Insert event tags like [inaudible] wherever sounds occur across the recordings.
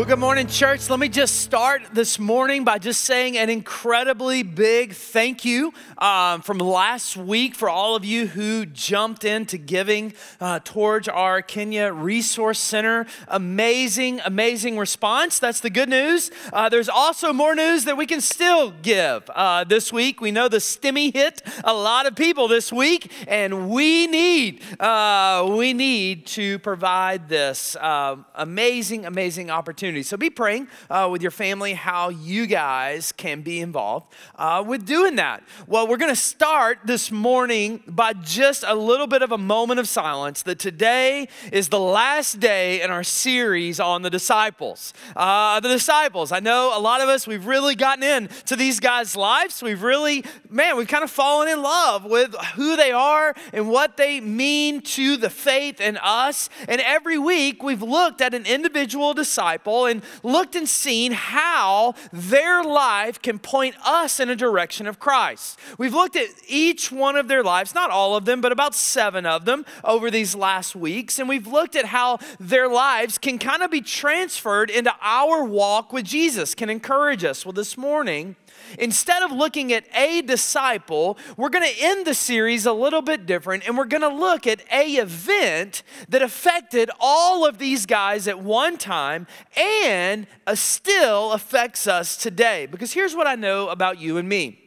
Well, good morning, church. Let me just start this morning by just saying an incredibly big thank you um, from last week for all of you who jumped into giving uh, towards our Kenya Resource Center. Amazing, amazing response. That's the good news. Uh, there's also more news that we can still give uh, this week. We know the STEMI hit a lot of people this week, and we need uh, we need to provide this uh, amazing, amazing opportunity opportunity. So be praying uh, with your family how you guys can be involved uh, with doing that. Well, we're going to start this morning by just a little bit of a moment of silence that today is the last day in our series on the disciples. Uh, the disciples. I know a lot of us, we've really gotten into these guys' lives. We've really, man, we've kind of fallen in love with who they are and what they mean to the faith in us. And every week we've looked at an individual disciple and looked and seen how their life can point us in a direction of Christ. We've looked at each one of their lives, not all of them, but about seven of them over these last weeks. And we've looked at how their lives can kind of be transferred into our walk with Jesus, can encourage us. Well, this morning, Instead of looking at a disciple, we're going to end the series a little bit different and we're going to look at a event that affected all of these guys at one time and uh, still affects us today. Because here's what I know about you and me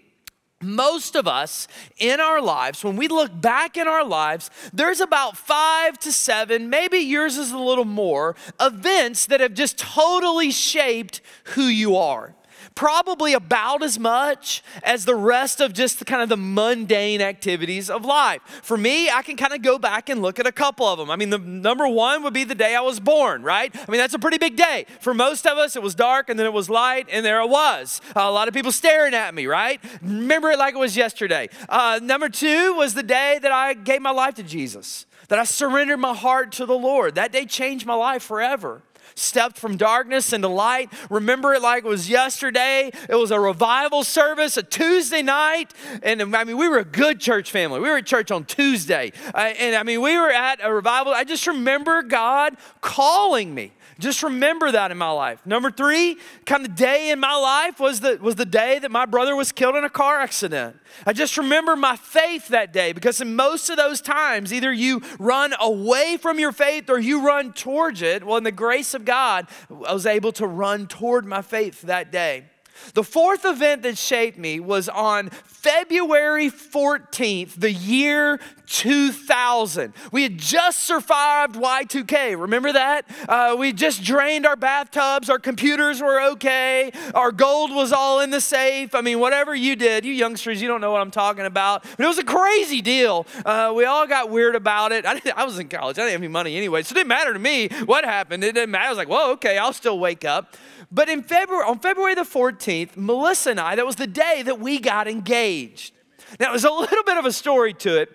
most of us in our lives, when we look back in our lives, there's about five to seven, maybe yours is a little more, events that have just totally shaped who you are probably about as much as the rest of just the, kind of the mundane activities of life. For me, I can kind of go back and look at a couple of them. I mean, the number one would be the day I was born, right? I mean, that's a pretty big day. For most of us, it was dark and then it was light and there it was. Uh, a lot of people staring at me, right? Remember it like it was yesterday. Uh, number two was the day that I gave my life to Jesus, that I surrendered my heart to the Lord. That day changed my life forever stepped from darkness into light. Remember it like it was yesterday. It was a revival service, a Tuesday night. And I mean, we were a good church family. We were at church on Tuesday. Uh, and I mean, we were at a revival. I just remember God calling me. Just remember that in my life. Number three, kind of day in my life was the, was the day that my brother was killed in a car accident. I just remember my faith that day because in most of those times, either you run away from your faith or you run towards it. Well, in the grace of God, I was able to run toward my faith that day. The fourth event that shaped me was on February 14th, the year 2000. We had just survived Y2K. Remember that? Uh, we just drained our bathtubs. Our computers were okay. Our gold was all in the safe. I mean, whatever you did, you youngsters, you don't know what I'm talking about. But it was a crazy deal. Uh, we all got weird about it. [laughs] I, I, was in college. I didn't have any money anyway, so it didn't matter to me what happened. It didn't matter. I was like, well, okay, I'll still wake up. But in February, on February the 14th, Melissa and I, that was the day that we got engaged. Now, there's a little bit of a story to it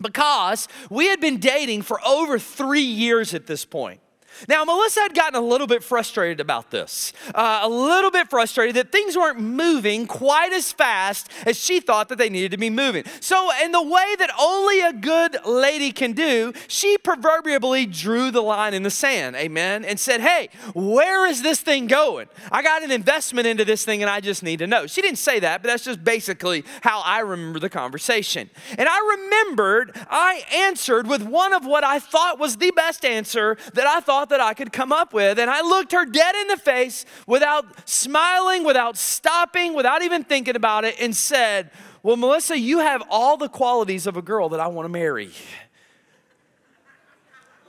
because we had been dating for over three years at this point. Now, Melissa had gotten a little bit frustrated about this, uh, a little bit frustrated that things weren't moving quite as fast as she thought that they needed to be moving. So, in the way that only a good lady can do, she proverbially drew the line in the sand, amen, and said, Hey, where is this thing going? I got an investment into this thing and I just need to know. She didn't say that, but that's just basically how I remember the conversation. And I remembered I answered with one of what I thought was the best answer that I thought thought that I could come up with. And I looked her dead in the face without smiling, without stopping, without even thinking about it, and said, Well, Melissa, you have all the qualities of a girl that I want to marry.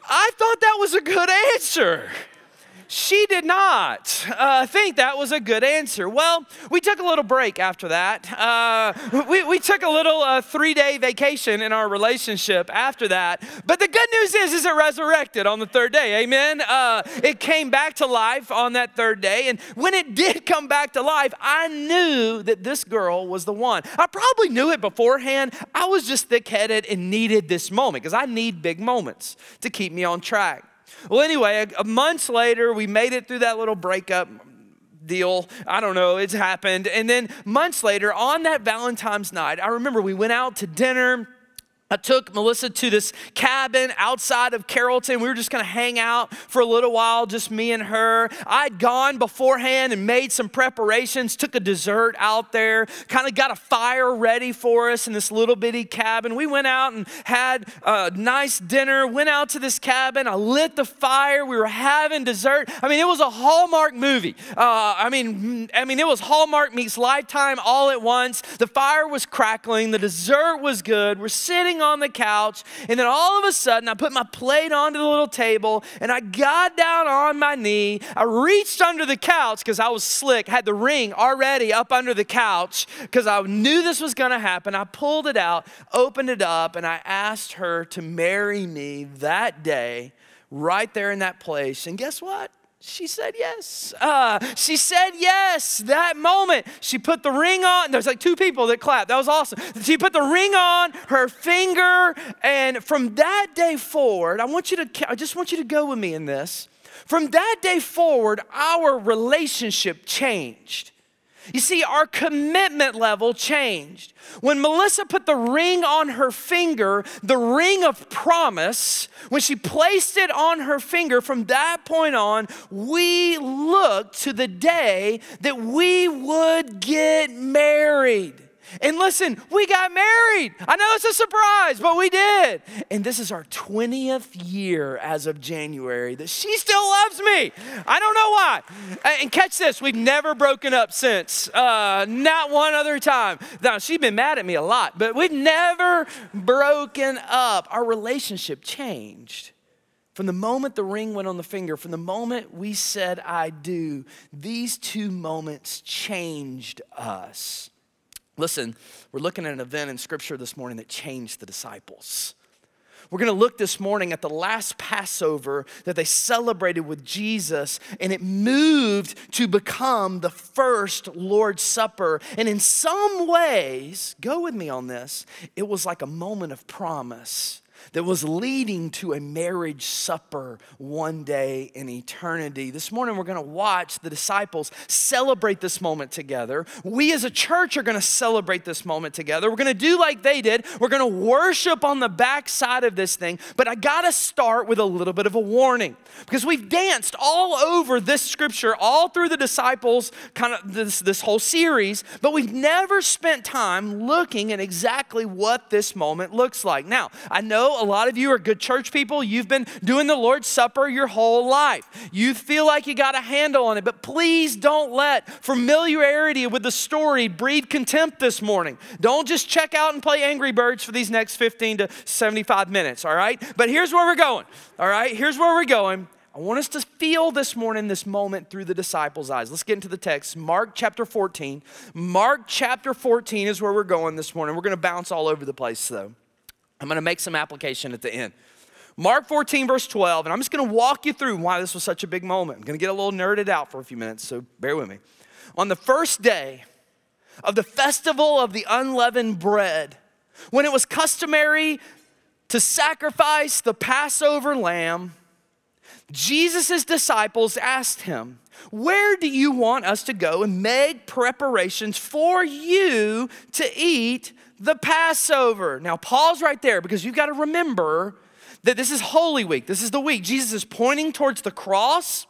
I thought that was a good answer. She did not uh, think that was a good answer. Well, we took a little break after that. Uh, we, we took a little uh, three-day vacation in our relationship after that. But the good news is, is it resurrected on the third day. Amen. Uh, it came back to life on that third day, and when it did come back to life, I knew that this girl was the one. I probably knew it beforehand. I was just thick-headed and needed this moment because I need big moments to keep me on track. Well, anyway, months later, we made it through that little breakup deal. I don't know, it's happened. And then months later, on that Valentine's night, I remember we went out to dinner I took Melissa to this cabin outside of Carrollton. We were just gonna hang out for a little while, just me and her. I'd gone beforehand and made some preparations, took a dessert out there, kind of got a fire ready for us in this little bitty cabin. We went out and had a nice dinner, went out to this cabin. I lit the fire. We were having dessert. I mean, it was a Hallmark movie. Uh, I mean, I mean, it was Hallmark meets Lifetime all at once. The fire was crackling, the dessert was good. We're sitting sitting on the couch, and then all of a sudden, I put my plate onto the little table, and I got down on my knee. I reached under the couch because I was slick, had the ring already up under the couch because I knew this was going to happen. I pulled it out, opened it up, and I asked her to marry me that day, right there in that place. And guess what? She said yes. Uh, she said yes that moment. She put the ring on. There's like two people that clapped. That was awesome. She put the ring on her finger. And from that day forward, I want you to, I just want you to go with me in this. From that day forward, our relationship changed. You see, our commitment level changed. When Melissa put the ring on her finger, the ring of promise, when she placed it on her finger, from that point on, we looked to the day that we would get married. And listen, we got married. I know it's a surprise, but we did. And this is our 20th year as of January that she still loves me. I don't know why. And catch this, we've never broken up since. Uh, not one other time. Now, she's been mad at me a lot, but we've never broken up. Our relationship changed. From the moment the ring went on the finger, from the moment we said, I do, these two moments changed us. Listen, we're looking at an event in Scripture this morning that changed the disciples. We're going to look this morning at the last Passover that they celebrated with Jesus, and it moved to become the first Lord's Supper. And in some ways, go with me on this, it was like a moment of promise that was leading to a marriage supper one day in eternity. This morning, we're going to watch the disciples celebrate this moment together. We as a church are going to celebrate this moment together. We're going to do like they did. We're going to worship on the backside of this thing. But I got to start with a little bit of a warning because we've danced all over this scripture, all through the disciples, kind of this, this whole series, but we've never spent time looking at exactly what this moment looks like. Now, I know a lot of you are good church people. You've been doing the Lord's Supper your whole life. You feel like you got a handle on it, but please don't let familiarity with the story breed contempt this morning. Don't just check out and play Angry Birds for these next 15 to 75 minutes, all right? But here's where we're going, all right? Here's where we're going. I want us to feel this morning, this moment through the disciples' eyes. Let's get into the text. Mark chapter 14. Mark chapter 14 is where we're going this morning. We're going to bounce all over the place, though. I'm going to make some application at the end. Mark 14, verse 12, and I'm just going to walk you through why this was such a big moment. I'm going to get a little nerded out for a few minutes, so bear with me. On the first day of the festival of the unleavened bread, when it was customary to sacrifice the Passover lamb, Jesus' disciples asked him, Where do you want us to go and make preparations for you to eat the Passover. Now, pause right there because you've got to remember that this is Holy Week. This is the week. Jesus is pointing towards the cross.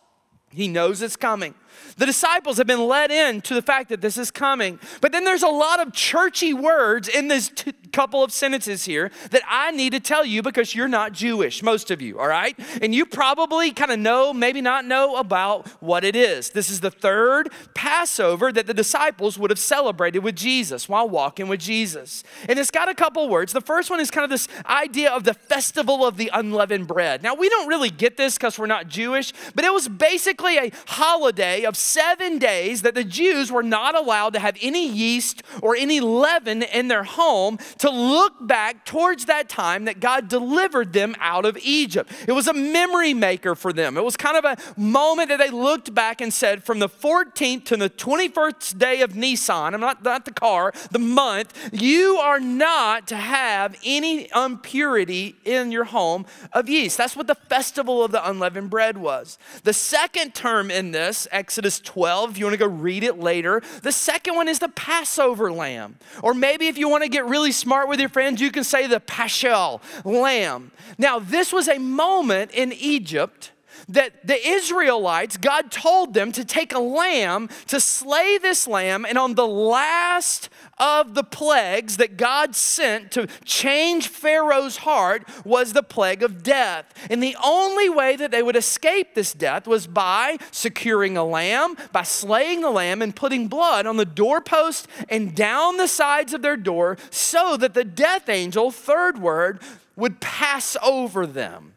He knows it's coming. The disciples have been led in to the fact that this is coming. But then there's a lot of churchy words in this t- couple of sentences here that I need to tell you because you're not Jewish, most of you, all right? And you probably kind of know, maybe not know about what it is. This is the third Passover that the disciples would have celebrated with Jesus while walking with Jesus. And it's got a couple words. The first one is kind of this idea of the festival of the unleavened bread. Now, we don't really get this because we're not Jewish, but it was basically a holiday of seven days that the Jews were not allowed to have any yeast or any leaven in their home to look back towards that time that God delivered them out of Egypt. It was a memory maker for them. It was kind of a moment that they looked back and said, from the 14th to the 21st day of Nisan, I'm not, not the car, the month, you are not to have any impurity in your home of yeast. That's what the festival of the unleavened bread was. The second term in this, Exodus 12, if you want to go read it later, the second one is the Passover lamb. Or maybe if you want to get really smart with your friends, you can say the Paschal lamb. Now, this was a moment in Egypt that the Israelites, God told them to take a lamb, to slay this lamb, and on the last of the plagues that God sent to change Pharaoh's heart was the plague of death. And the only way that they would escape this death was by securing a lamb, by slaying the lamb, and putting blood on the doorpost and down the sides of their door so that the death angel, third word, would pass over them.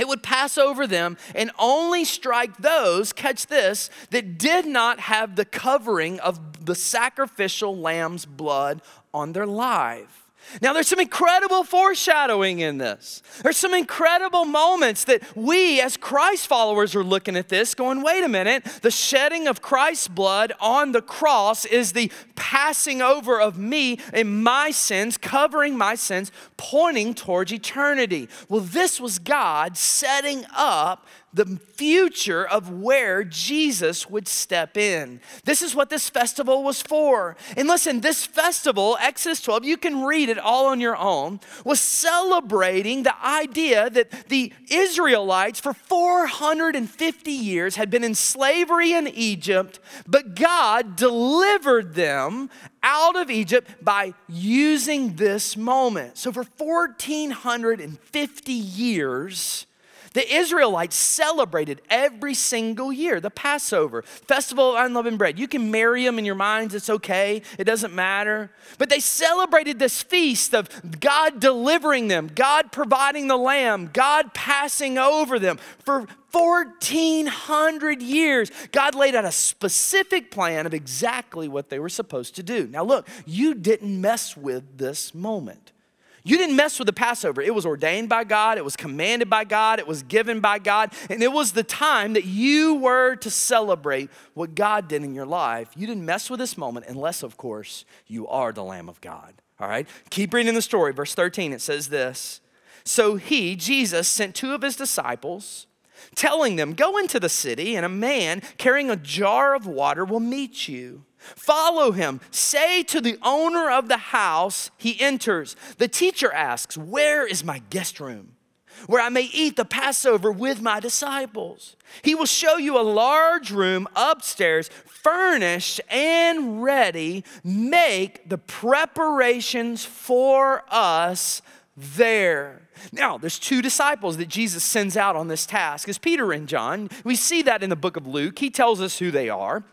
It would pass over them and only strike those, catch this, that did not have the covering of the sacrificial lamb's blood on their life. Now, there's some incredible foreshadowing in this. There's some incredible moments that we, as Christ followers, are looking at this, going, wait a minute, the shedding of Christ's blood on the cross is the passing over of me and my sins, covering my sins, pointing towards eternity. Well, this was God setting up the future of where Jesus would step in. This is what this festival was for. And listen, this festival, Exodus 12, you can read it all on your own, was celebrating the idea that the Israelites for 450 years had been in slavery in Egypt, but God delivered them out of Egypt by using this moment. So for 1450 years, the Israelites celebrated every single year the Passover, Festival of Unleavened Bread. You can marry them in your minds, it's okay, it doesn't matter. But they celebrated this feast of God delivering them, God providing the lamb, God passing over them. For 1400 years, God laid out a specific plan of exactly what they were supposed to do. Now, look, you didn't mess with this moment. You didn't mess with the Passover. It was ordained by God, it was commanded by God, it was given by God, and it was the time that you were to celebrate what God did in your life. You didn't mess with this moment unless, of course, you are the Lamb of God. All right? Keep reading the story. Verse 13, it says this So he, Jesus, sent two of his disciples, telling them, Go into the city, and a man carrying a jar of water will meet you. Follow him. Say to the owner of the house, he enters. The teacher asks, Where is my guest room? Where I may eat the Passover with my disciples. He will show you a large room upstairs, furnished and ready. Make the preparations for us there. Now, there's two disciples that Jesus sends out on this task. It's Peter and John. We see that in the book of Luke. He tells us who they are.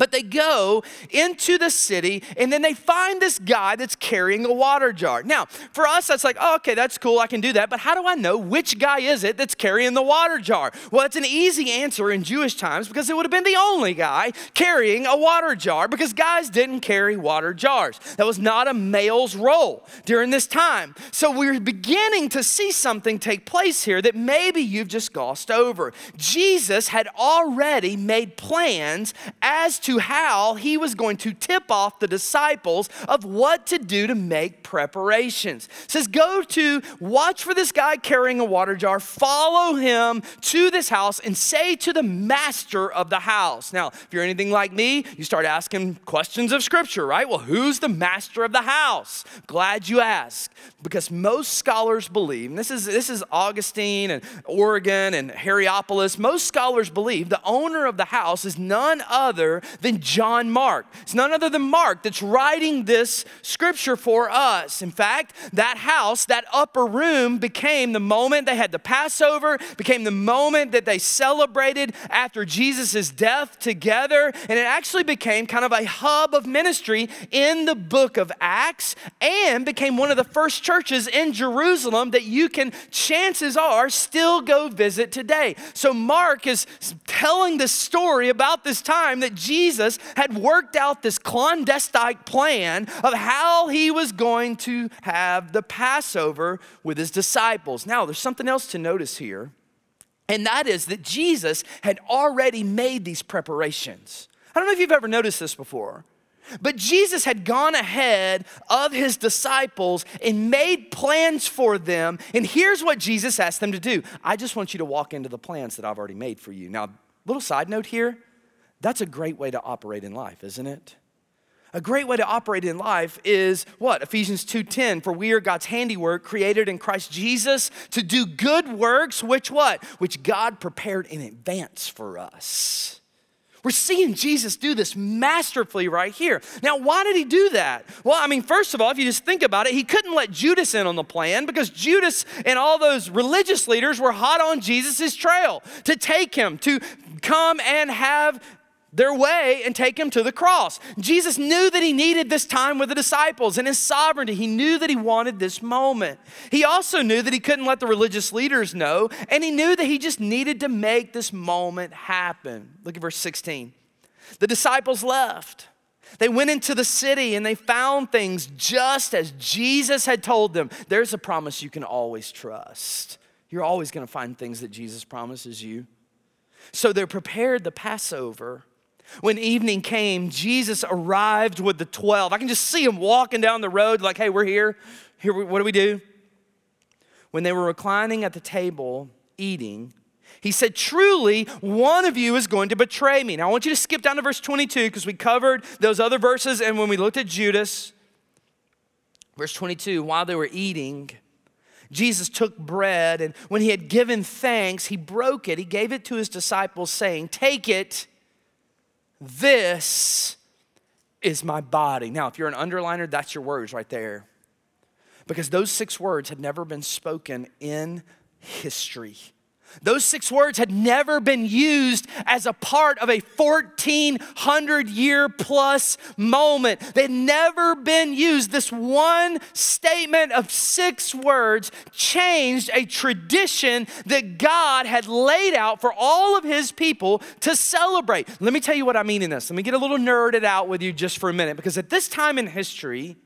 But they go into the city and then they find this guy that's carrying a water jar. Now, for us, that's like, oh, okay, that's cool, I can do that. But how do I know which guy is it that's carrying the water jar? Well, it's an easy answer in Jewish times because it would have been the only guy carrying a water jar because guys didn't carry water jars. That was not a male's role during this time. So we're beginning to see something take place here that maybe you've just glossed over. Jesus had already made plans as to to how he was going to tip off the disciples of what to do to make preparations. It says, Go to watch for this guy carrying a water jar, follow him to this house, and say to the master of the house. Now, if you're anything like me, you start asking questions of scripture, right? Well, who's the master of the house? Glad you asked. Because most scholars believe, this is this is Augustine and Origen and Hierapolis, most scholars believe the owner of the house is none other than John Mark. It's none other than Mark that's writing this scripture for us. In fact, that house, that upper room became the moment they had the Passover, became the moment that they celebrated after Jesus' death together, and it actually became kind of a hub of ministry in the book of Acts and became one of the first churches in Jerusalem that you can, chances are, still go visit today. So Mark is telling the story about this time that Jesus had worked out this clandestine plan of how he was going to have the Passover with his disciples. Now, there's something else to notice here, and that is that Jesus had already made these preparations. I don't know if you've ever noticed this before. But Jesus had gone ahead of his disciples and made plans for them. And here's what Jesus asked them to do I just want you to walk into the plans that I've already made for you. Now, little side note here that's a great way to operate in life, isn't it? A great way to operate in life is what? Ephesians 2:10 for we are God's handiwork created in Christ Jesus to do good works which what? Which God prepared in advance for us. We're seeing Jesus do this masterfully right here. Now, why did he do that? Well, I mean, first of all, if you just think about it, he couldn't let Judas in on the plan because Judas and all those religious leaders were hot on Jesus' trail to take him, to come and have their way and take him to the cross. Jesus knew that he needed this time with the disciples and his sovereignty. He knew that he wanted this moment. He also knew that he couldn't let the religious leaders know, and he knew that he just needed to make this moment happen. Look at verse 16. The disciples left. They went into the city and they found things just as Jesus had told them. There's a promise you can always trust. You're always going to find things that Jesus promises you. So they're prepared the Passover when evening came, Jesus arrived with the 12. I can just see him walking down the road, like, hey, we're here. Here, what do we do? When they were reclining at the table eating, he said, Truly, one of you is going to betray me. Now, I want you to skip down to verse 22 because we covered those other verses. And when we looked at Judas, verse 22, while they were eating, Jesus took bread, and when he had given thanks, he broke it. He gave it to his disciples, saying, Take it this is my body. Now, if you're an underliner, that's your words right there. Because those six words had never been spoken in history. Those six words had never been used as a part of a 1400 year plus moment. They'd never been used. This one statement of six words changed a tradition that God had laid out for all of his people to celebrate. Let me tell you what I mean in this. Let me get a little nerded out with you just for a minute because at this time in history,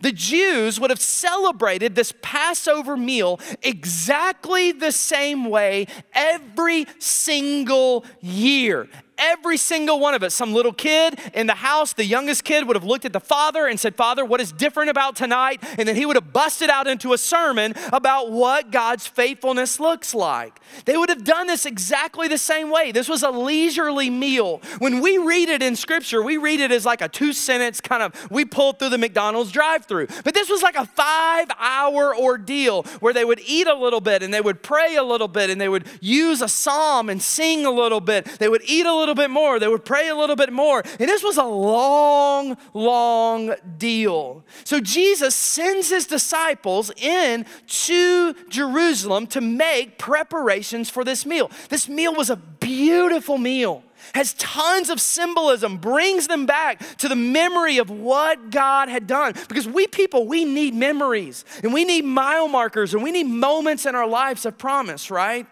the Jews would have celebrated this Passover meal exactly the same way every single year every single one of us. Some little kid in the house, the youngest kid, would have looked at the father and said, Father, what is different about tonight? And then he would have busted out into a sermon about what God's faithfulness looks like. They would have done this exactly the same way. This was a leisurely meal. When we read it in scripture, we read it as like a two sentence kind of, we pulled through the McDonald's drive through. But this was like a five hour ordeal where they would eat a little bit and they would pray a little bit and they would use a psalm and sing a little bit. They would eat a little bit more. They would pray a little bit more. And this was a long, long deal. So Jesus sends his disciples in to Jerusalem to make preparations for this meal. This meal was a beautiful meal has tons of symbolism, brings them back to the memory of what God had done. Because we people, we need memories and we need mile markers and we need moments in our lives of promise, right?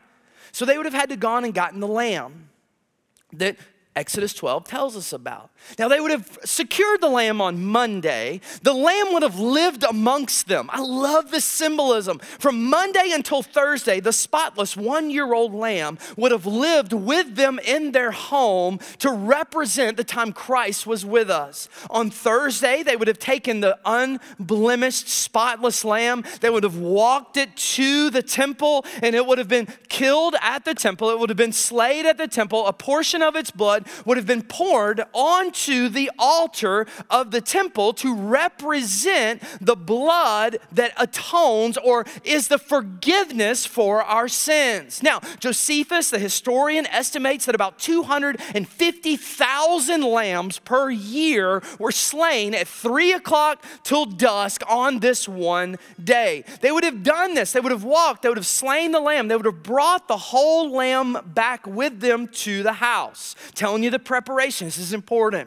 So they would have had to gone and gotten the lamb that Exodus 12 tells us about. Now, they would have secured the lamb on Monday. The lamb would have lived amongst them. I love this symbolism. From Monday until Thursday, the spotless one year old lamb would have lived with them in their home to represent the time Christ was with us. On Thursday, they would have taken the unblemished, spotless lamb, they would have walked it to the temple, and it would have been killed at the temple. It would have been slayed at the temple. A portion of its blood would have been poured onto the altar of the temple to represent the blood that atones or is the forgiveness for our sins. Now, Josephus, the historian, estimates that about 250,000 lambs per year were slain at three o'clock till dusk on this one day. They would have done this, they would have walked, they would have slain the lamb, they would have brought the whole lamb back with them to the house, telling telling you the preparation. This is important.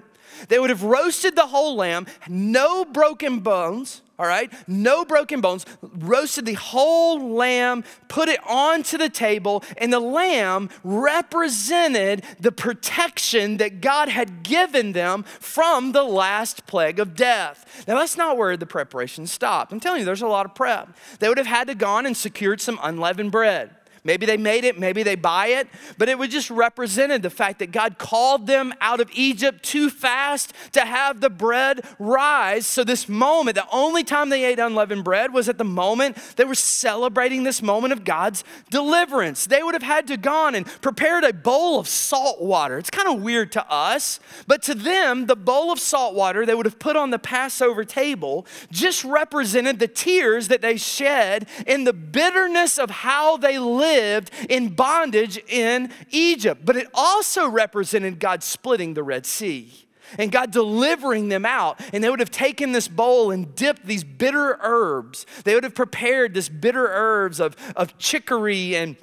They would have roasted the whole lamb, no broken bones, all right? No broken bones, roasted the whole lamb, put it onto the table, and the lamb represented the protection that God had given them from the last plague of death. Now, that's not where the preparation stopped. I'm telling you, there's a lot of prep. They would have had to gone and secured some unleavened bread. Maybe they made it, maybe they buy it, but it was just represented the fact that God called them out of Egypt too fast to have the bread rise. So, this moment, the only time they ate unleavened bread was at the moment they were celebrating this moment of God's deliverance. They would have had to gone and prepared a bowl of salt water. It's kind of weird to us, but to them, the bowl of salt water they would have put on the Passover table just represented the tears that they shed in the bitterness of how they lived lived in bondage in Egypt. But it also represented God splitting the Red Sea and God delivering them out. And they would have taken this bowl and dipped these bitter herbs. They would have prepared this bitter herbs of, of chicory and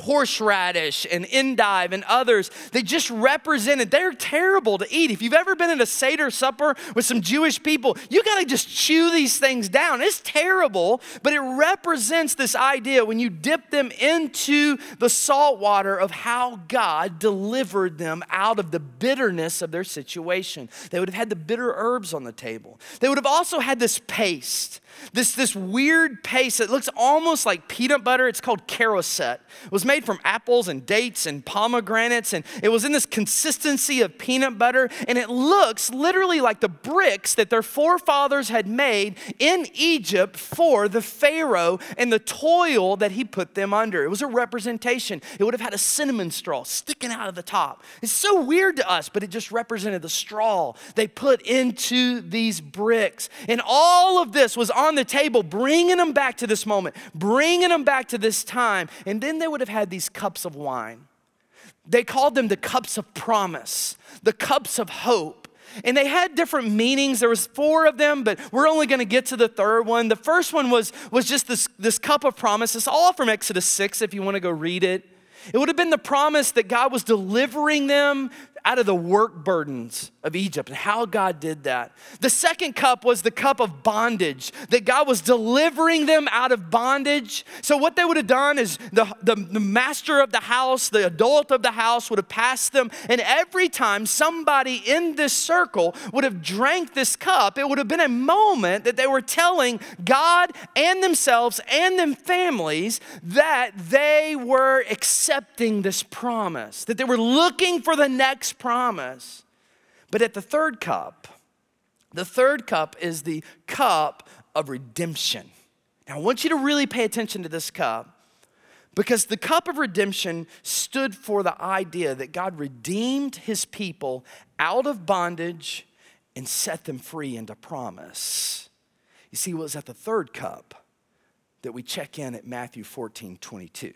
horseradish and endive and others they just represented they're terrible to eat. If you've ever been at a seder supper with some jewish people you got to just chew these things down. It's terrible but it represents this idea when you dip them into the salt water of how god delivered them out of the bitterness of their situation. They would have had the bitter herbs on the table. They would have also had this paste this, this weird paste that looks almost like peanut butter. It's called charoset. It was made from apples and dates and pomegranates, and it was in this consistency of peanut butter, and it looks literally like the bricks that their forefathers had made in Egypt for the Pharaoh and the toil that he put them under. It was a representation. It would have had a cinnamon straw sticking out of the top. It's so weird to us, but it just represented the straw they put into these bricks. And all of this was on on the table, bringing them back to this moment, bringing them back to this time. And then they would have had these cups of wine. They called them the cups of promise, the cups of hope. And they had different meanings. There was four of them, but we're only going to get to the third one. The first one was, was just this, this cup of promise. It's all from Exodus 6 if you want to go read it. It would have been the promise that God was delivering them out of the work burdens of Egypt and how God did that. The second cup was the cup of bondage, that God was delivering them out of bondage. So, what they would have done is the, the, the, master of the house, the adult of the house, would have passed them, and every time somebody in this circle would have drank this cup, it would have been a moment that they were telling God and themselves and them families that they were accepting this promise, that they were looking for the next promise. But at the third cup, the third cup is the cup of redemption. Now, I want you to really pay attention to this cup because the cup of redemption stood for the idea that God redeemed his people out of bondage and set them free into promise. You see, it was at the third cup that we check in at Matthew 14 22.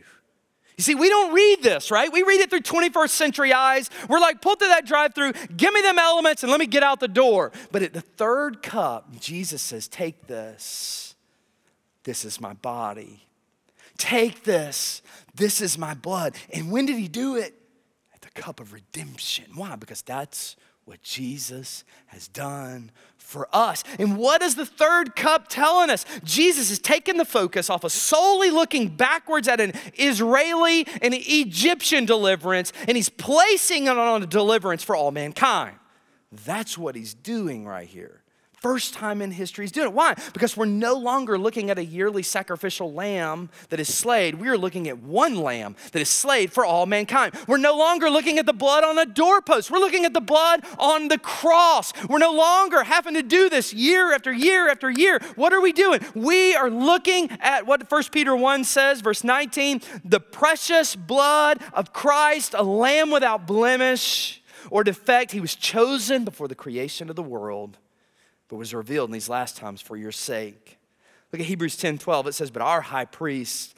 You see, we don't read this, right? We read it through 21st century eyes. We're like, pull through that drive through, give me them elements, and let me get out the door. But at the third cup, Jesus says, Take this. This is my body. Take this. This is my blood. And when did he do it? At the cup of redemption. Why? Because that's what Jesus has done for us. And what is the third cup telling us? Jesus is taking the focus off of solely looking backwards at an Israeli and Egyptian deliverance, and he's placing it on a deliverance for all mankind. That's what he's doing right here. First time in history he's doing it. Why? Because we're no longer looking at a yearly sacrificial lamb that is slayed. We are looking at one lamb that is slayed for all mankind. We're no longer looking at the blood on a doorpost. We're looking at the blood on the cross. We're no longer having to do this year after year after year. What are we doing? We are looking at what 1 Peter 1 says, verse 19 the precious blood of Christ, a lamb without blemish or defect. He was chosen before the creation of the world but was revealed in these last times for your sake. Look at Hebrews 10 12. It says, But our high priest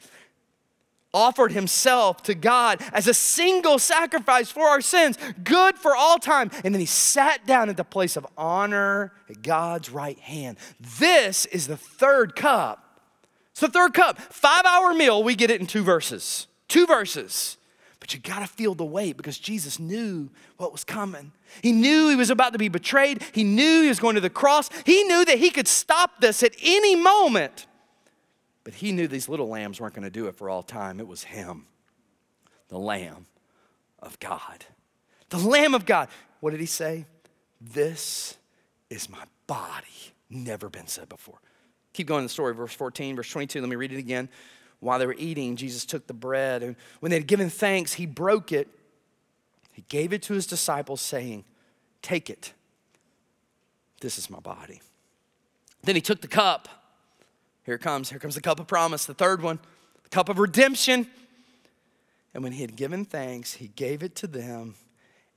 offered himself to God as a single sacrifice for our sins, good for all time. And then he sat down at the place of honor at God's right hand. This is the third cup. It's the third cup. Five hour meal, we get it in two verses. Two verses. But you got to feel the weight because Jesus knew what was coming. He knew he was about to be betrayed. He knew he was going to the cross. He knew that he could stop this at any moment. But he knew these little lambs weren't going to do it for all time. It was him, the Lamb of God. The Lamb of God. What did he say? This is my body. Never been said before. Keep going in the story, verse 14, verse 22. Let me read it again. While they were eating, Jesus took the bread, and when they had given thanks, he broke it. He gave it to his disciples, saying, Take it. This is my body. Then he took the cup. Here comes. Here comes the cup of promise, the third one, the cup of redemption. And when he had given thanks, he gave it to them,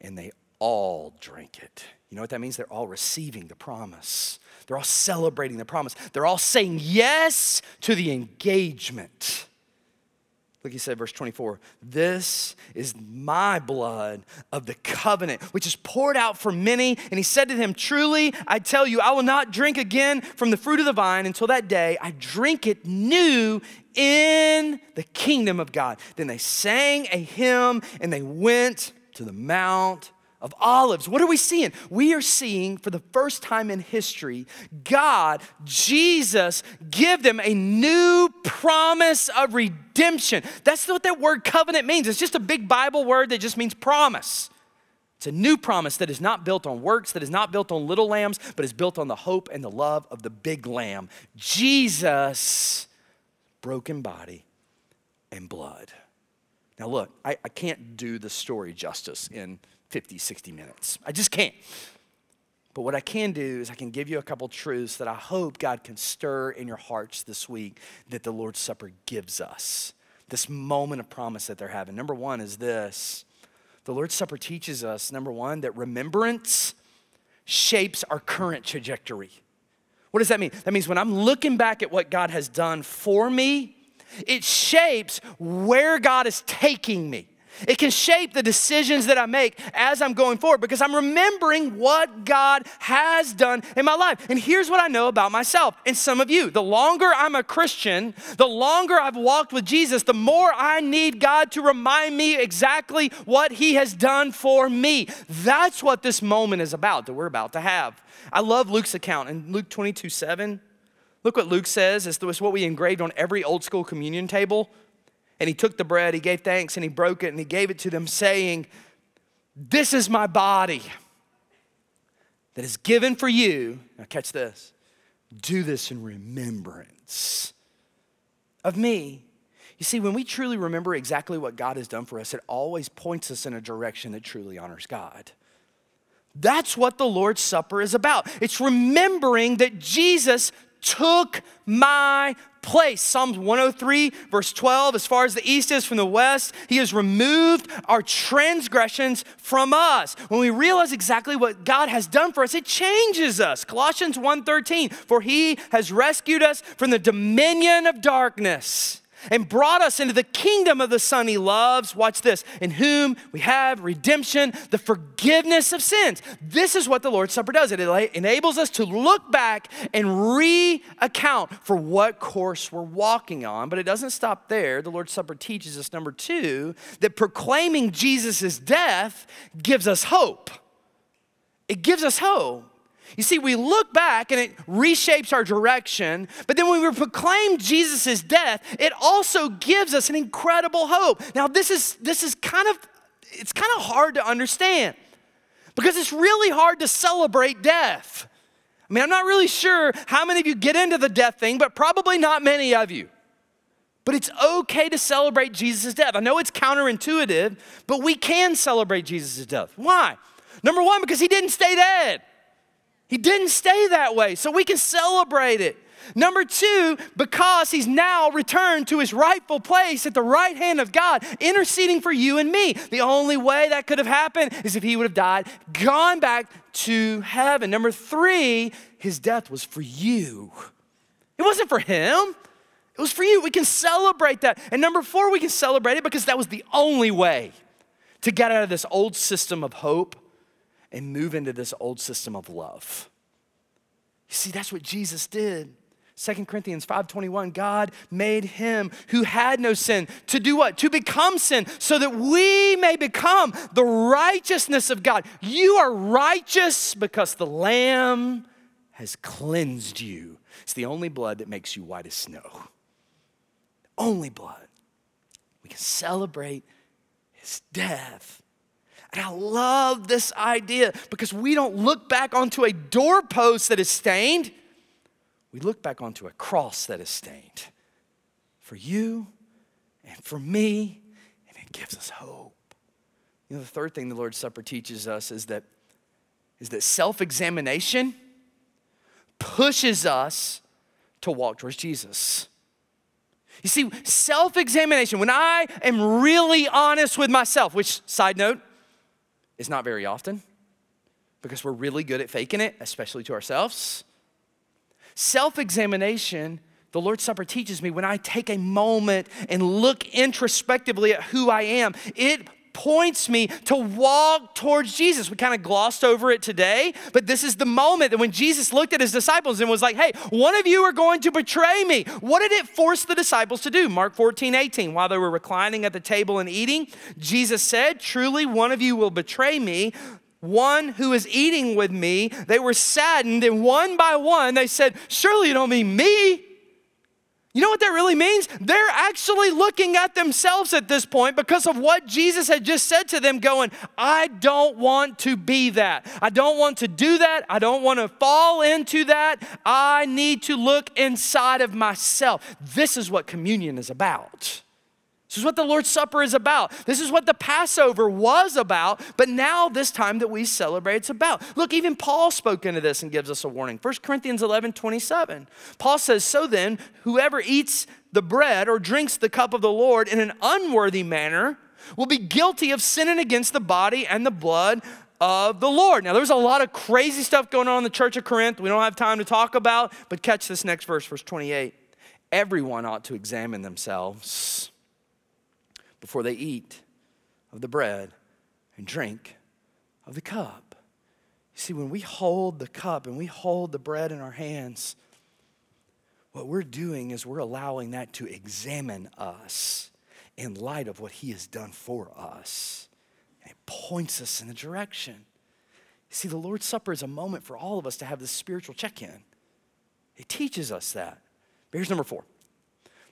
and they all drank it. You know what that means? They're all receiving the promise. They're all celebrating the promise. They're all saying yes to the engagement. Look, he said, verse 24, this is my blood of the covenant, which is poured out for many. And he said to them, Truly, I tell you, I will not drink again from the fruit of the vine until that day I drink it new in the kingdom of God. Then they sang a hymn and they went to the Mount of olives. What are we seeing? We are seeing for the first time in history, God, Jesus, give them a new promise of redemption. That's what that word covenant means. It's just a big Bible word that just means promise. It's a new promise that is not built on works, that is not built on little lambs, but is built on the hope and the love of the big lamb, Jesus, broken body and blood. Now, look, I, I can't do the story justice in 50, 60 minutes. I just can't. But what I can do is I can give you a couple truths that I hope God can stir in your hearts this week that the Lord's Supper gives us. This moment of promise that they're having. Number one is this the Lord's Supper teaches us, number one, that remembrance shapes our current trajectory. What does that mean? That means when I'm looking back at what God has done for me, it shapes where God is taking me. It can shape the decisions that I make as I'm going forward because I'm remembering what God has done in my life. And here's what I know about myself and some of you the longer I'm a Christian, the longer I've walked with Jesus, the more I need God to remind me exactly what He has done for me. That's what this moment is about that we're about to have. I love Luke's account in Luke 22 7. Look what Luke says. It's what we engraved on every old school communion table. And he took the bread, he gave thanks, and he broke it, and he gave it to them, saying, This is my body that is given for you. Now, catch this do this in remembrance of me. You see, when we truly remember exactly what God has done for us, it always points us in a direction that truly honors God. That's what the Lord's Supper is about. It's remembering that Jesus took my place. Psalms 103, verse 12, as far as the east is from the west, he has removed our transgressions from us. When we realize exactly what God has done for us, it changes us. Colossians 1:13, for he has rescued us from the dominion of darkness and brought us into the kingdom of the Son he loves. Watch this, in whom we have redemption, the forgiveness of sins. This is what the Lord's Supper does. It enables us to look back and re account for what course we're walking on. But it doesn't stop there. The Lord's Supper teaches us, number two, that proclaiming Jesus' death gives us hope. it gives us hope. You see, we look back and it reshapes our direction, but then when we proclaim Jesus' death, it also gives us an incredible hope. Now, this is this is kind of it's kind of hard to understand because it's really hard to celebrate death. I mean, I'm not really sure how many of you get into the death thing, but probably not many of you. But it's okay to celebrate Jesus' death. I know it's counterintuitive, but we can celebrate Jesus' death. Why? Number one, because he didn't stay dead. He didn't stay that way, so we can celebrate it. Number two, because he's now returned to his rightful place at the right hand of God, interceding for you and me. The only way that could have happened is if he would have died, gone back to heaven. Number three, his death was for you. It wasn't for him, it was for you. We can celebrate that. And number four, we can celebrate it because that was the only way to get out of this old system of hope and move into this old system of love. You see, that's what Jesus did. 2 Corinthians 5:21 God made him who had no sin to do what? To become sin so that we may become the righteousness of God. You are righteous because the lamb has cleansed you. It's the only blood that makes you white as snow. Only blood. We can celebrate his death and I love this idea because we don't look back onto a doorpost that is stained, we look back onto a cross that is stained for you and for me, and it gives us hope. You know, the third thing the Lord's Supper teaches us is that, is that self examination pushes us to walk towards Jesus. You see, self examination, when I am really honest with myself, which, side note, is not very often because we're really good at faking it, especially to ourselves. Self examination, the Lord's Supper teaches me when I take a moment and look introspectively at who I am, it points me to walk towards Jesus. We kind of glossed over it today, but this is the moment that when Jesus looked at his disciples and was like, hey, one of you are going to betray me. What did it force the disciples to do? Mark 14, 18. While they were reclining at the table and eating, Jesus said, Truly, one of you will betray me one who is eating with me. They were saddened, and one by one they said, Surely you don't mean me. You know what that really means? They're actually looking at themselves at this point because of what Jesus had just said to them, going, I don't want to be that. I don't want to do that. I don't want to fall into that. I need to look inside of myself. This is what communion is about. This is what the Lord's Supper is about. This is what the Passover was about, but now this time that we celebrate, it's about. Look, even Paul spoke into this and gives us a warning. 1 Corinthians 11 27. Paul says, So then, whoever eats the bread or drinks the cup of the Lord in an unworthy manner will be guilty of sinning against the body and the blood of the Lord. Now, there's a lot of crazy stuff going on in the church of Corinth we don't have time to talk about, but catch this next verse, verse 28. Everyone ought to examine themselves before they eat of the bread and drink of the cup. You see, when we hold the cup and we hold the bread in our hands, what we're doing is we're allowing that to examine us in light of what He has done for us. It points us in a direction. You see, the Lord's Supper is a moment for all of us to have this spiritual check in. It teaches us that. But here's number four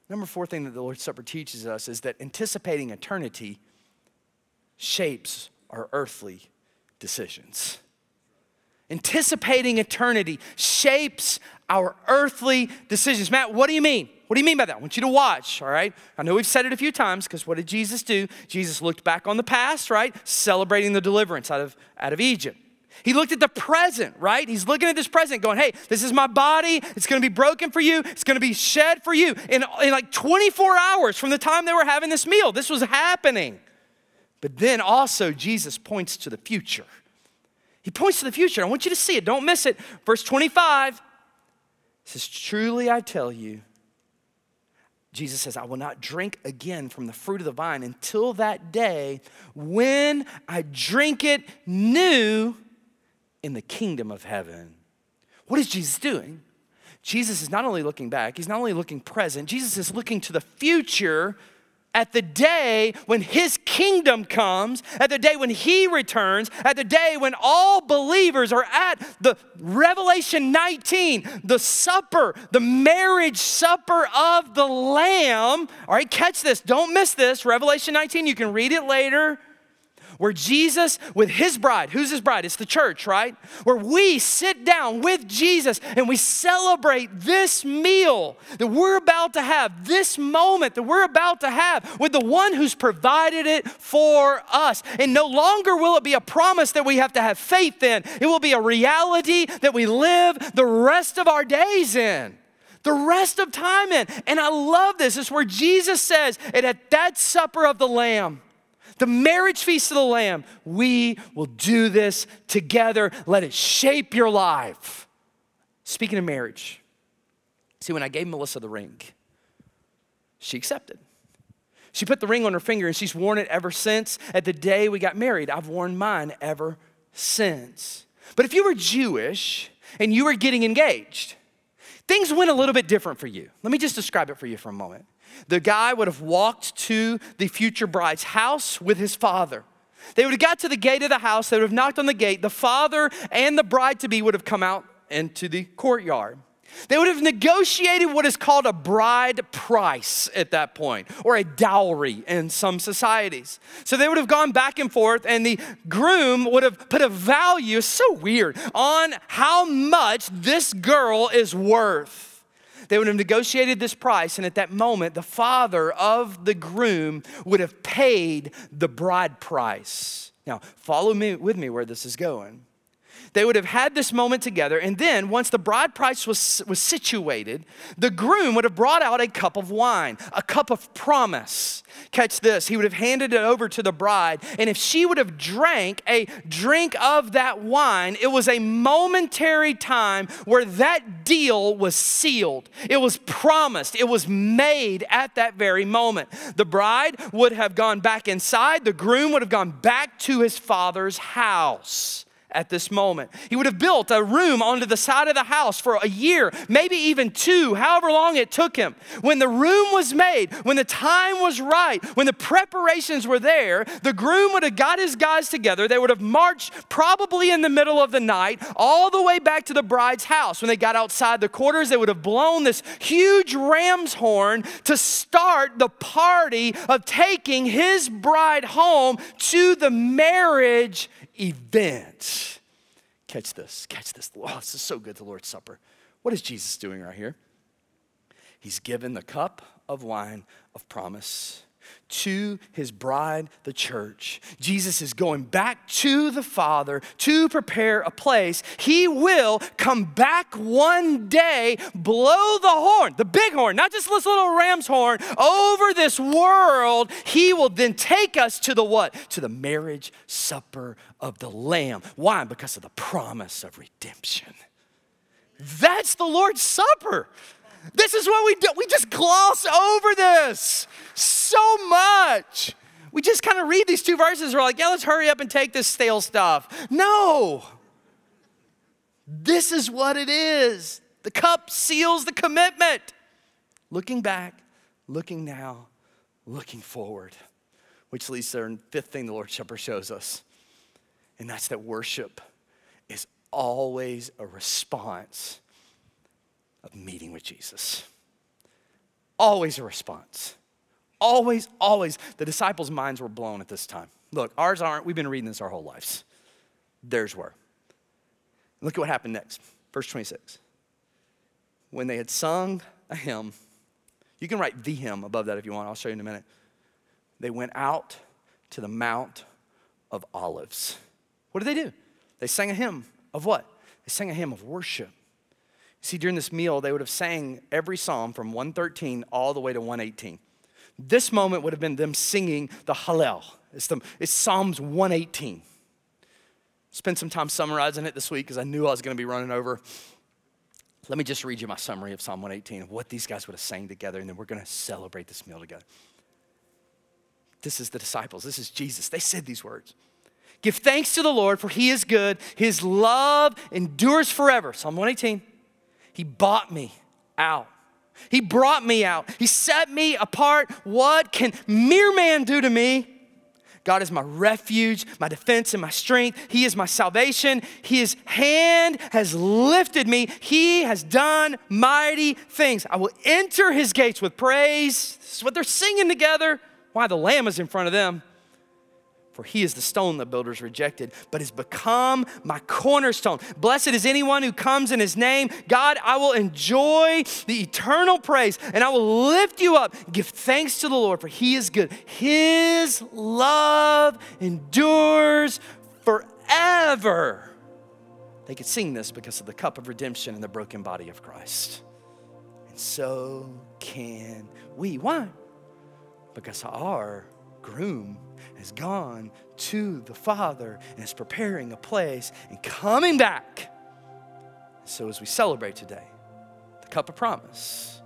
Number four thing that the Lord's Supper teaches us is that anticipating eternity shapes our earthly decisions. Anticipating eternity shapes our earthly decisions. Matt, what do you mean? What do you mean by that? I want you to watch, all right? I know we've said it a few times because what did Jesus do? Jesus looked back on the past, right? Celebrating the deliverance out of, out of Egypt. He looked at the present, right? He's looking at this present going, hey, this is my body. It's going to be broken for you. It's going to be shed for you. In, in like 24 hours from the time they were having this meal, this was happening. But then also, Jesus points to the future. He points to the future. I want you to see it. Don't miss it. Verse 25 says, Truly I tell you, Jesus says, I will not drink again from the fruit of the vine until that day when I drink it new in the kingdom of heaven. What is Jesus doing? Jesus is not only looking back, he's not only looking present, Jesus is looking to the future at the day when his kingdom comes, at the day when he returns, at the day when all believers are at the Revelation 19, the supper, the marriage supper of the Lamb. All right, catch this. Don't miss this. Revelation 19, you can read it later where Jesus, with his bride, who's his bride? It's the church, right? Where we sit down with Jesus and we celebrate this meal that we're about to have, this moment that we're about to have with the one who's provided it for us. And no longer will it be a promise that we have to have faith in, it will be a reality that we live the rest of our days in the rest of time in. And I love this. It's where Jesus says, and at that supper of the Lamb, the marriage feast of the Lamb. We will do this together. Let it shape your life. Speaking of marriage, see, when I gave Melissa the ring, she accepted. She put the ring on her finger and she's worn it ever since. At the day we got married, I've worn mine ever since. But if you were Jewish and you were getting engaged, things went a little bit different for you. Let me just describe it for you for a moment. The guy would have walked to the future bride's house with his father. They would have got to the gate of the house, they would have knocked on the gate. The father and the bride to be would have come out into the courtyard. They would have negotiated what is called a bride price at that point, or a dowry in some societies. So they would have gone back and forth, and the groom would have put a value, so weird, on how much this girl is worth. They would have negotiated this price, and at that moment, the father of the groom would have paid the bride price. Now, follow me with me where this is going. They would have had this moment together, and then once the bride price was, was situated, the groom would have brought out a cup of wine, a cup of promise. Catch this, he would have handed it over to the bride, and if she would have drank a drink of that wine, it was a momentary time where that deal was sealed. It was promised, it was made at that very moment. The bride would have gone back inside, the groom would have gone back to his father's house at this moment. He would have built a room onto the side of the house for a year, maybe even two, however long it took him. When the room was made, when the time was right, when the preparations were there, the groom would have got his guys together. They would have marched probably in the middle of the night all the way back to the bride's house. When they got outside the quarters, they would have blown this huge ram's horn to start the party of taking his bride home to the marriage event. Catch this, catch this. Oh, this is so good, the Lord's Supper. What is Jesus doing right here? He's given the cup of wine of promise to his bride, the church. Jesus is going back to the Father to prepare a place. He will come back one day, blow the horn, the big horn, not just this little ram's horn, over this world. He will then take us to the what? To the marriage supper of the Lamb. Why? Because of the promise of redemption. That's the Lord's Supper. This is what we do. We just gloss over this so much. We just kind of read these two verses. We're like, yeah, let's hurry up and take this stale stuff. No. This is what it is. The cup seals the commitment. Looking back, looking now, looking forward. Which leads to the fifth thing the Lord's Supper shows us, and that's that worship is always a response of meeting with Jesus. Always a response. Always, always. The disciples' minds were blown at this time. Look, ours aren't. We've been reading this our whole lives. Theirs were. Look at what happened next. Verse 26. When they had sung a hymn, you can write the hymn above that if you want. I'll show you in a minute. They went out to the Mount of Olives. What did they do? They sang a hymn of what? They sang a hymn of worship. See, during this meal, they would have sang every psalm from 113 all the way to 118. This moment would have been them singing the Hallel. It's, the, it's Psalms 118. Spent some time summarizing it this week because I knew I was going to be running over. Let me just read you my summary of Psalm 118 of what these guys would have sang together, and then we're going to celebrate this meal together. This is the disciples. This is Jesus. They said these words Give thanks to the Lord, for he is good. His love endures forever. Psalm 118. He bought me out He brought me out. He set me apart. What can mere man do to me? God is my refuge, my defense, and my strength. He is my salvation. His hand has lifted me. He has done mighty things. I will enter his gates with praise. This is what they're singing together. Why? The Lamb is in front of them. For he is the stone the builders rejected, but has become my cornerstone. Blessed is anyone who comes in his name. God, I will enjoy the eternal praise and I will lift you up. Give thanks to the Lord, for he is good. His love endures forever. They could sing this because of the cup of redemption and the broken body of Christ. And so can we. Why? Because our groom has gone to the Father and is preparing a place and coming back. So, as we celebrate today, the cup of promise,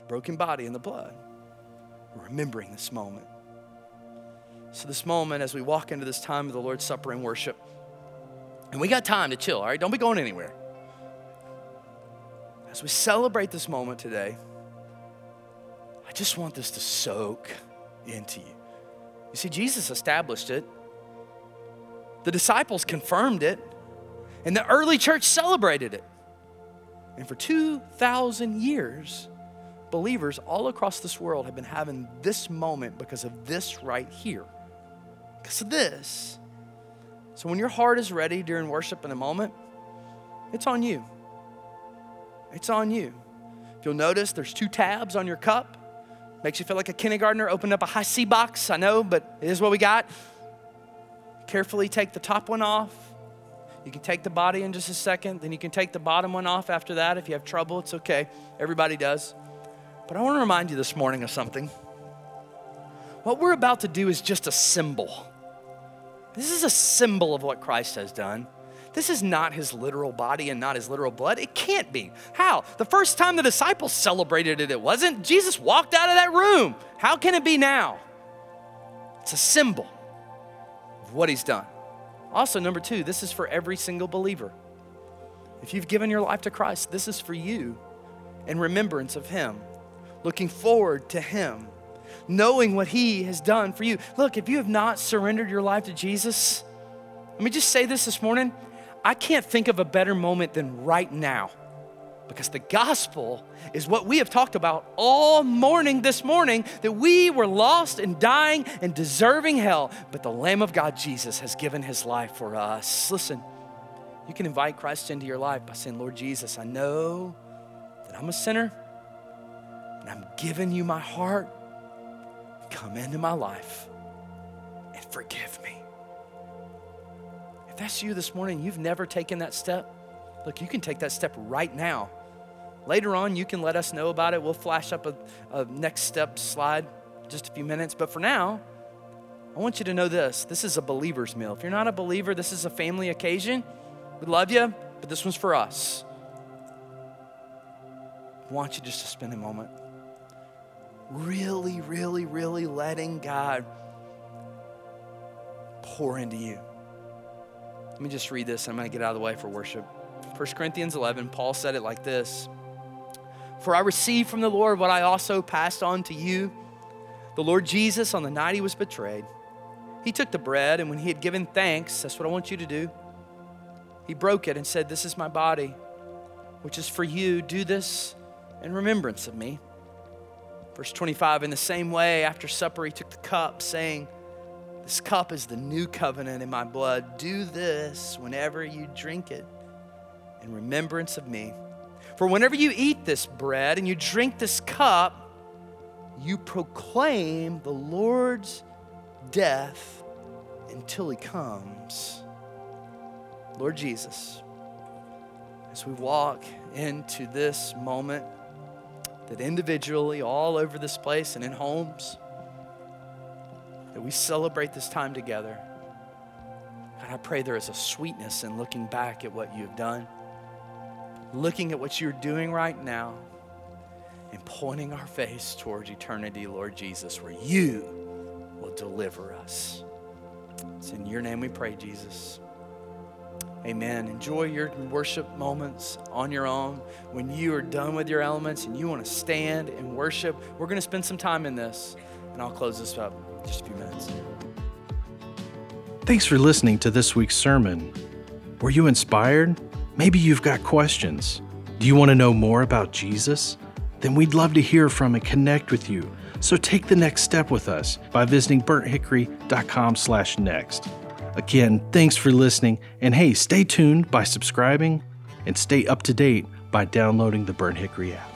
the broken body and the blood, we're remembering this moment. So, this moment, as we walk into this time of the Lord's Supper and worship, and we got time to chill, all right? Don't be going anywhere. As we celebrate this moment today, I just want this to soak into you. You see, Jesus established it, the disciples confirmed it, and the early church celebrated it. And for 2,000 years, believers all across this world have been having this moment because of this right here. Because of this. So when your heart is ready during worship in a moment, it's on you. It's on you. If you'll notice, there's two tabs on your cup. Makes you feel like a kindergartner opened up a Hi-C box, I know, but it is what we got. Carefully take the top one off. You can take the body in just a second, then you can take the bottom one off after that. If you have trouble, it's okay. Everybody does. But I want to remind you this morning of something. What we're about to do is just a symbol. This is a symbol of what Christ has done. This is not his literal body and not his literal blood. It can't be. How? The first time the disciples celebrated it, it wasn't. Jesus walked out of that room. How can it be now? It's a symbol of what he's done. Also, number two, this is for every single believer. If you've given your life to Christ, this is for you in remembrance of him, looking forward to him, knowing what he has done for you. Look, if you have not surrendered your life to Jesus, let me just say this this morning I can't think of a better moment than right now because the gospel is what we have talked about all morning this morning that we were lost and dying and deserving hell, but the Lamb of God, Jesus, has given his life for us. Listen, you can invite Christ into your life by saying, Lord Jesus, I know that I'm a sinner and I'm giving you my heart. Come into my life and forgive me that's you this morning, you've never taken that step, look, you can take that step right now. Later on, you can let us know about it. We'll flash up a, a next step slide just a few minutes. But for now, I want you to know this this is a believer's meal. If you're not a believer, this is a family occasion. We love you, but this one's for us. I want you just to spend a moment really, really, really letting God pour into you. Let me just read this. I'm going to get out of the way for worship. 1 Corinthians 11, Paul said it like this For I received from the Lord what I also passed on to you. The Lord Jesus, on the night he was betrayed, he took the bread, and when he had given thanks, that's what I want you to do, he broke it and said, This is my body, which is for you. Do this in remembrance of me. Verse 25, in the same way, after supper, he took the cup, saying, this cup is the new covenant in my blood. Do this whenever you drink it in remembrance of me. For whenever you eat this bread and you drink this cup, you proclaim the Lord's death until he comes. Lord Jesus, as we walk into this moment, that individually, all over this place and in homes, that we celebrate this time together. God, I pray there is a sweetness in looking back at what you've done, looking at what you're doing right now, and pointing our face towards eternity, Lord Jesus, where you will deliver us. It's in your name we pray, Jesus. Amen. Enjoy your worship moments on your own. When you are done with your elements and you want to stand and worship, we're going to spend some time in this, and I'll close this up just a few minutes. Thanks for listening to this week's sermon. Were you inspired? Maybe you've got questions. Do you want to know more about Jesus? Then we'd love to hear from and connect with you. So take the next step with us by visiting burnthickory.com/next. Again, thanks for listening, and hey, stay tuned by subscribing and stay up to date by downloading the Burnt Hickory app.